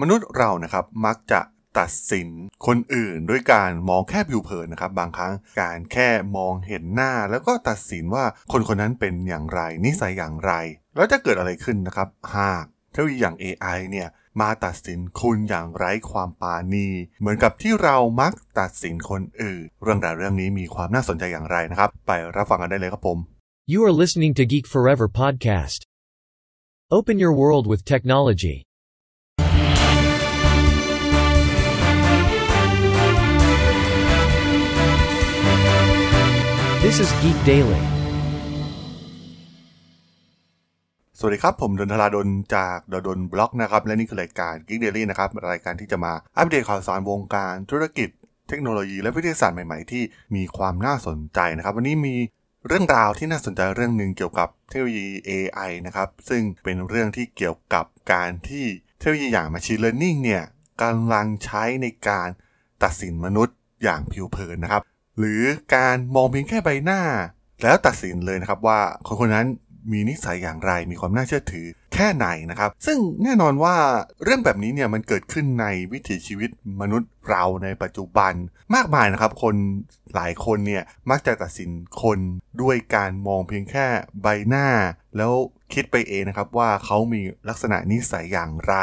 มนุษย์เรานะครับมักจะตัดสินคนอื่นด้วยการมองแค่ผิวเผินนะครับ บางครั้งการแค่มองเห็นหน้า แล้วก็ตัดสินว่าคนคนนั้นเป็นอย่างไร นิสัยอย่างไร แล้วจะเกิดอะไรขึ้นนะครับ หากเทคโนโลยีอย่าง AI เนี่ยมาตัดสินคุณอย่างไร้ความปาณี เหมือนกับที่เรามักตัดสินคนอื่น เรื่องราวเรื่องนี้มีความน่าสนใจอย่างไรนะครับ ไปรับฟังกันได้เลยครับผม You are listening to Geek Forever podcast. Open your world with technology. This is Geek Daily. สวัสดีครับ ผมดนทราดนจากดดนบล็อกนะครับ และนี่คือรายการ Geek Daily นะครับ รายการที่จะมาอัปเดตข่าวสารวงการธุรกิจ เทคโนโลยีและวิทยาศาสตร์ใหม่ๆ ที่มีความน่าสนใจนะครับ วันนี้มีเรื่องราวที่น่าสนใจเรื่องหนึ่งเกี่ยวกับเทคโนโลยี AI นะครับ ซึ่งเป็นเรื่องที่เกี่ยวกับการที่เทคโนโลยีอย่าง Machine Learning เนี่ยกำลังใช้ในการตัดสินมนุษย์อย่างผิวเผินนะครับ หรือการมองเพียงแค่ใบหน้า แล้วตัดสินเลยนะครับว่าคนคนนั้นมีนิสัยอย่างไรมีความน่าเชื่อถือแค่ไหนนะครับ ซึ่งแน่นอนว่าเรื่องแบบนี้เนี่ยมันเกิดขึ้นในวิถีชีวิตมนุษย์เราในปัจจุบันมากมายนะครับ คนหลายคนเนี่ยมักจะตัดสินคนด้วยการมองเพียงแค่ใบหน้า แล้วคิดไปเองนะครับว่าเขามีลักษณะนิสัยอย่างไร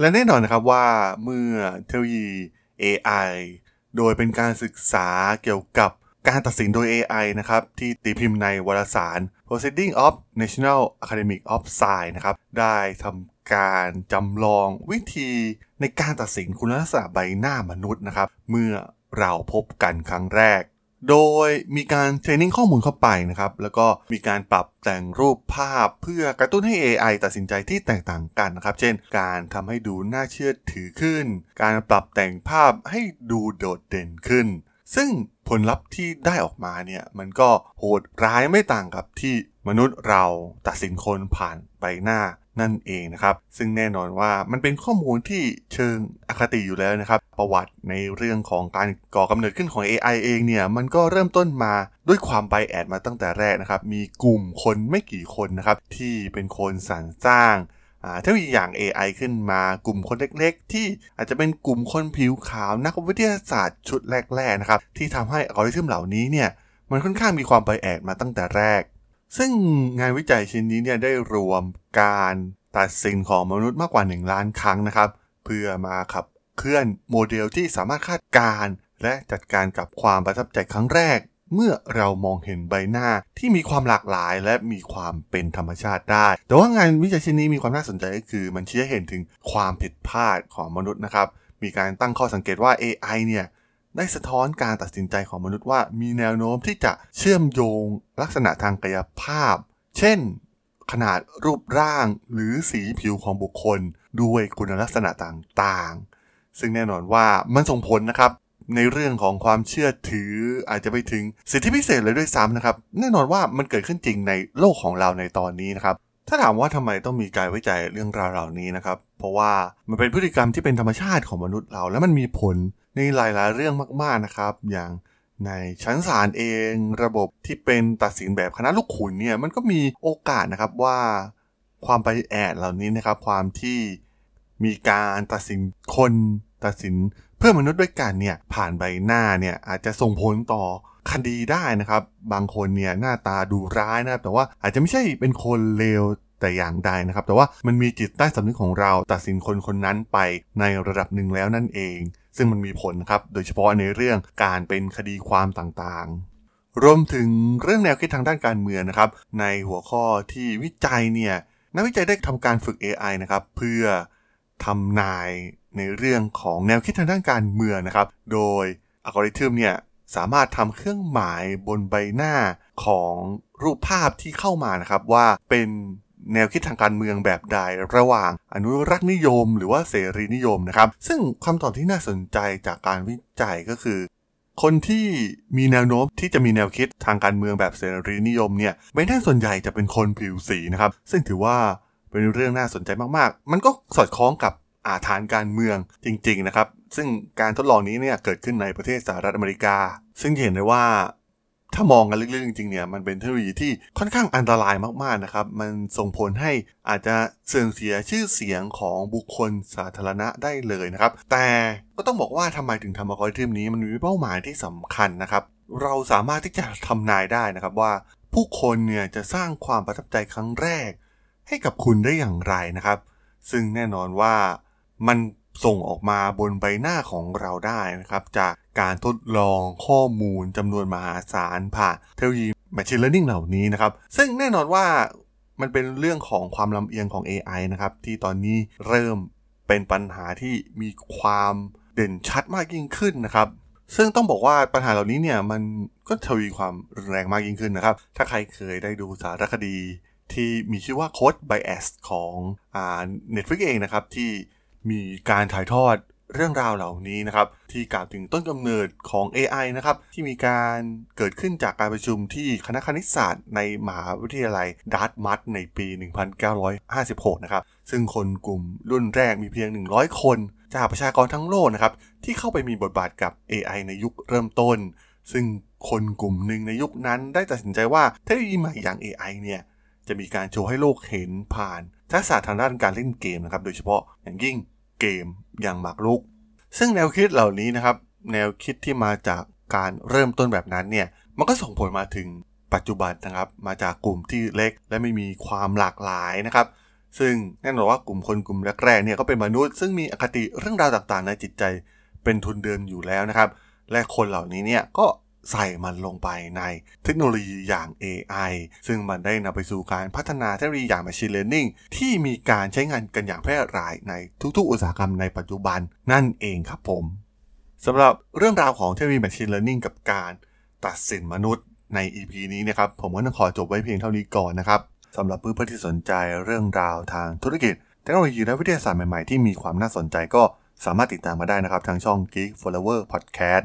และแน่นอนนะครับว่าเมื่อเทคโนโลยี AI โดยเป็นการศึกษาเกี่ยวกับการตัดสินโดย AI นะครับ ที่ตีพิมพ์ในวารสาร Proceeding of National Academic of Science นะครับ ได้ทำการจำลองวิธีในการตัดสินคุณลักษณะใบหน้ามนุษย์นะครับ เมื่อเราพบกันครั้งแรก โดยมีการเทรนนิ่งข้อมูลเข้าไปนะครับ แล้วก็มีการปรับแต่งรูปภาพเพื่อกระตุ้นให้ AI ตัดสินใจที่แตกต่างกันนะครับ เช่น การทำให้ดูน่าเชื่อถือขึ้น การปรับแต่งภาพให้ดูโดดเด่นขึ้น ซึ่งผลลัพธ์ที่ได้ออกมาเนี่ยมันก็โหดร้ายไม่ต่างกับที่มนุษย์เราตัดสินคนผ่านใบหน้า นั่นเองนะครับ ซึ่งแน่นอนว่ามันเป็นข้อมูลที่เชิงอคติอยู่แล้วนะครับ ประวัติในเรื่องของการก่อกำเนิดขึ้นของ AI เองเนี่ยมันก็เริ่มต้นมาด้วยความไบแอดมาตั้งแต่แรกนะครับ มีกลุ่มคนไม่กี่คนนะครับ ที่เป็นคนสรรสร้างเทคโนโลยีอย่าง AI ขึ้นมากลุ่มคนเล็กๆ ที่อาจจะเป็นกลุ่มคนผิวขาวนักวิทยาศาสตร์ชุดแรกๆนะครับที่ทำให้อัลกอริทึมเหล่านี้เนี่ยมันค่อนข้างมีความไบแอดมาตั้งแต่แรก ซึ่งงานวิจัยชิ้นนี้เนี่ยได้รวมการตัดสินของมนุษย์มากกว่า 1 ล้านครั้งนะครับ เพื่อมาขับเคลื่อนโมเดลที่สามารถคาดการณ์และจัดการกับความประทับใจครั้งแรก เมื่อเรามองเห็นใบหน้าที่มีความหลากหลายและมีความเป็นธรรมชาติได้ แต่ว่างานวิจัยชิ้นนี้มีความน่าสนใจก็คือ มันชี้ให้เห็นถึงความผิดพลาดของมนุษย์นะครับ มีการตั้งข้อสังเกตว่า AI เนี่ย ได้สะท้อนการตัดสินใจของมนุษย์ว่ามีแนวโน้มที่จะเชื่อมโยงลักษณะทางกายภาพ เช่น ขนาดรูปร่างหรือสีผิวของบุคคลด้วยคุณลักษณะต่างๆ ซึ่งแน่นอนว่ามันส่งผลนะครับ ในเรื่องของความเชื่อถืออาจจะไปถึงสิทธิพิเศษเลยด้วยซ้ำนะครับ แน่นอนว่ามันเกิดขึ้นจริงในโลกของเราในตอนนี้นะครับถ้าถามว่าทำไมต้องมีการวิจัยเรื่องราวเหล่านี้นะครับ เพราะว่ามันเป็นพฤติกรรมที่เป็นธรรมชาติของมนุษย์เรา และมันมีผล ในหลายๆ เรื่องมากๆนะครับ อย่างในชั้นศาลเองระบบที่เป็นตัดสินแบบคณะลูกขุนเนี่ยมันก็มีโอกาสนะครับว่าความไปแอดเหล่านี้นะครับ ความที่มีการตัดสินคนตัดสินเพื่อมนุษย์ด้วยกันเนี่ยผ่านใบหน้าเนี่ยอาจจะส่งผลต่อคดีได้นะครับ บางคนเนี่ยหน้าตาดูร้ายนะครับ แต่ว่าอาจจะไม่ใช่เป็นคนเลวแต่อย่างใดนะครับ แต่ว่ามันมีจิตใต้สำนึกของเราตัดสินคนคนนั้นไปในระดับหนึ่งแล้วนั่นเอง ซึ่งมันมีผลครับ โดยเฉพาะในเรื่องการเป็นคดีความต่างๆ รวมถึงเรื่องแนวคิดทางด้านการเมืองนะครับ ในหัวข้อที่วิจัยเนี่ยนักวิจัยได้ทำการฝึก AI นะครับเพื่อทำนายในเรื่องของแนวคิดทางด้านการเมืองนะครับ โดยอัลกอริทึมเนี่ยสามารถทำเครื่องหมายบนใบหน้าของรูปภาพที่เข้ามานะครับว่าเป็น แนวคิดทางการเมืองแบบใดระหว่างอนุรักษ์นิยม หรือว่าเสรีนิยมนะครับ ซึ่งคำตอบที่น่าสนใจจากการวิจัยก็คือ คนที่มีแนวโน้มที่จะมีแนวคิดทางการเมืองแบบเสรีนิยมเนี่ยใบหน้าส่วนใหญ่จะเป็นคนผิวสีนะครับ ซึ่งถือว่าเป็นเรื่องน่าสนใจมากๆ มันก็สอดคล้องกับอาฐานการเมืองจริง ๆ นะครับ ซึ่งการทดลองนี้เนี่ยเกิดขึ้นในประเทศสหรัฐอเมริกา ซึ่งเห็นได้ว่า ถ้ามองกันลึกๆจริงๆเนี่ยมันเป็นเทคโนโลยีที่ค่อนข้างอันตรายมากๆนะครับ มันส่งผลให้อาจจะเสื่อมเสียชื่อเสียงของบุคคลสาธารณะได้เลยนะครับ แต่ก็ต้องบอกว่าทำไมถึงทำอัลกอริทึมนี้มันมีเป้าหมายที่สำคัญนะครับ เราสามารถที่จะทำนายได้นะครับว่า ผู้คนเนี่ยจะสร้างความประทับใจครั้งแรก ให้กับคุณได้อย่างไรนะครับ ซึ่งแน่นอนว่ามันส่งออกมาบนใบหน้าของเราได้นะครับ จาก การทดลองข้อมูลจำนวนมหาศาลผ่านเทคโนโลยี Machine Learning เหล่านี้นะครับ ซึ่งแน่นอนว่ามันเป็นเรื่องของความลำเอียงของ AI นะครับ ที่ตอนนี้เริ่มเป็นปัญหาที่มีความเด่นชัดมากยิ่งขึ้นนะครับ ซึ่งต้องบอกว่าปัญหาเหล่านี้เนี่ยมันก็ทวีความรุนแรงมากยิ่งขึ้นนะครับ ถ้าใครเคยได้ดูสารคดีที่มีชื่อว่า Code Bias ของอ่า Netflix เองนะครับ ที่มีการถ่ายทอด เรื่องราวเหล่านี้นะครับที่กล่าวถึงต้นกำเนิดของ AI นะครับที่มีการเกิดขึ้นจากการประชุมที่คณะคณิตศาสตร์ในมหาวิทยาลัยดาร์ตมัตในปี 1956 นะครับซึ่งคนกลุ่มรุ่นแรกมีเพียง 100 คน จากประชากรทั้งโลกนะครับที่เข้าไปมีบทบาทกับ AI ในยุคเริ่มต้น ซึ่งคนกลุ่มหนึ่งในยุคนั้นได้ตัดสินใจว่าเทคโนโลยีใหม่อย่าง AI เนี่ยจะมีการโชว์ให้โลกเห็นผ่านทักษะทางด้านการเล่นเกมนะครับโดยเฉพาะอย่างยิ่ง เกมอย่างหมากรุก ซึ่งแนวคิดเหล่านี้นะครับ แนวคิดที่มาจากการเริ่มต้นแบบนั้นเนี่ย มันก็ส่งผลมาถึงปัจจุบันนะครับ มาจากกลุ่มที่เล็กและไม่มีความหลากหลายนะครับ ซึ่งแน่นอนว่ากลุ่มคนกลุ่มแรกๆเนี่ยก็เป็นมนุษย์ซึ่งมีอคติเรื่องราวต่างๆ ในจิตใจเป็นทุนเดิมอยู่แล้วนะครับ และคนเหล่านี้เนี่ยก็ ใส่มันลงไปในเทคโนโลยีอย่าง AI ซึ่งมันได้นำไปสู่การพัฒนาเทคโนโลยีอย่าง Machine Learning ที่มีการใช้งานกันอย่างแพร่หลายในทุกๆ อุตสาหกรรมในปัจจุบันนั่นเองครับผมสำหรับเรื่องราวของเทคโนโลยี Machine Learning กับการตัดสินมนุษย์ใน EP นี้นะครับ ผมก็ต้องขอจบไว้เพียงเท่านี้ก่อนนะครับสำหรับเพื่อนๆที่สนใจเรื่องราวทางธุรกิจ เทคโนโลยีและวิทยาศาสตร์ใหม่ๆที่มีความน่าสนใจก็สามารถติดตามมาได้นะครับทางช่อง Geek Forever Podcast